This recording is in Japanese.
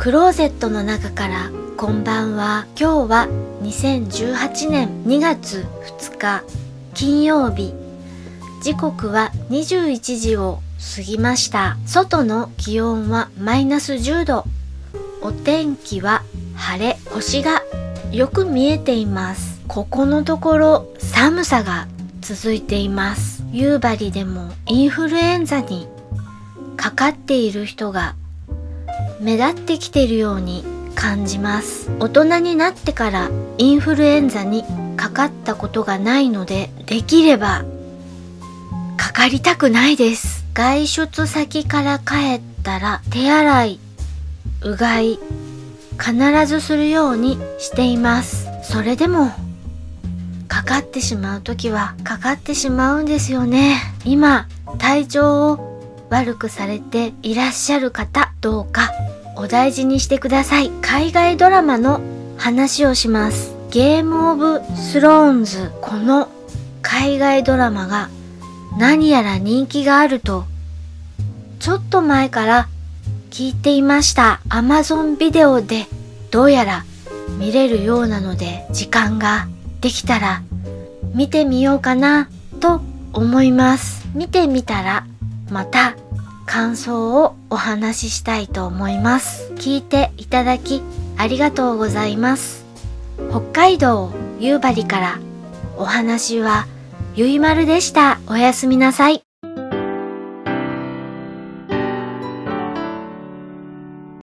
クローゼットの中からこんばんは。今日は2018年2月2日金曜日。時刻は21時を過ぎました。外の気温はマイナス10度。お天気は晴れ星がよく見えています。ここのところ寒さが続いています。夕張でもインフルエンザにかかっている人が目立ってきてるように感じます。大人になってからインフルエンザにかかったことがないのでできればかかりたくないです。外出先から帰ったら手洗いうがい必ずするようにしています。それでもかかってしまう時はかかってしまうんですよね。今体調を悪くされていらっしゃる方どうかお大事にしてください。海外ドラマの話をします。ゲームオブスローンズ。この海外ドラマが何やら人気があるとちょっと前から聞いていました。Amazon ビデオでどうやら見れるようなので時間ができたら見てみようかなと思います。見てみたらまた感想をお話ししたいと思います。聞いていただきありがとうございます。北海道夕張からお話はゆいまるでした。おやすみなさい。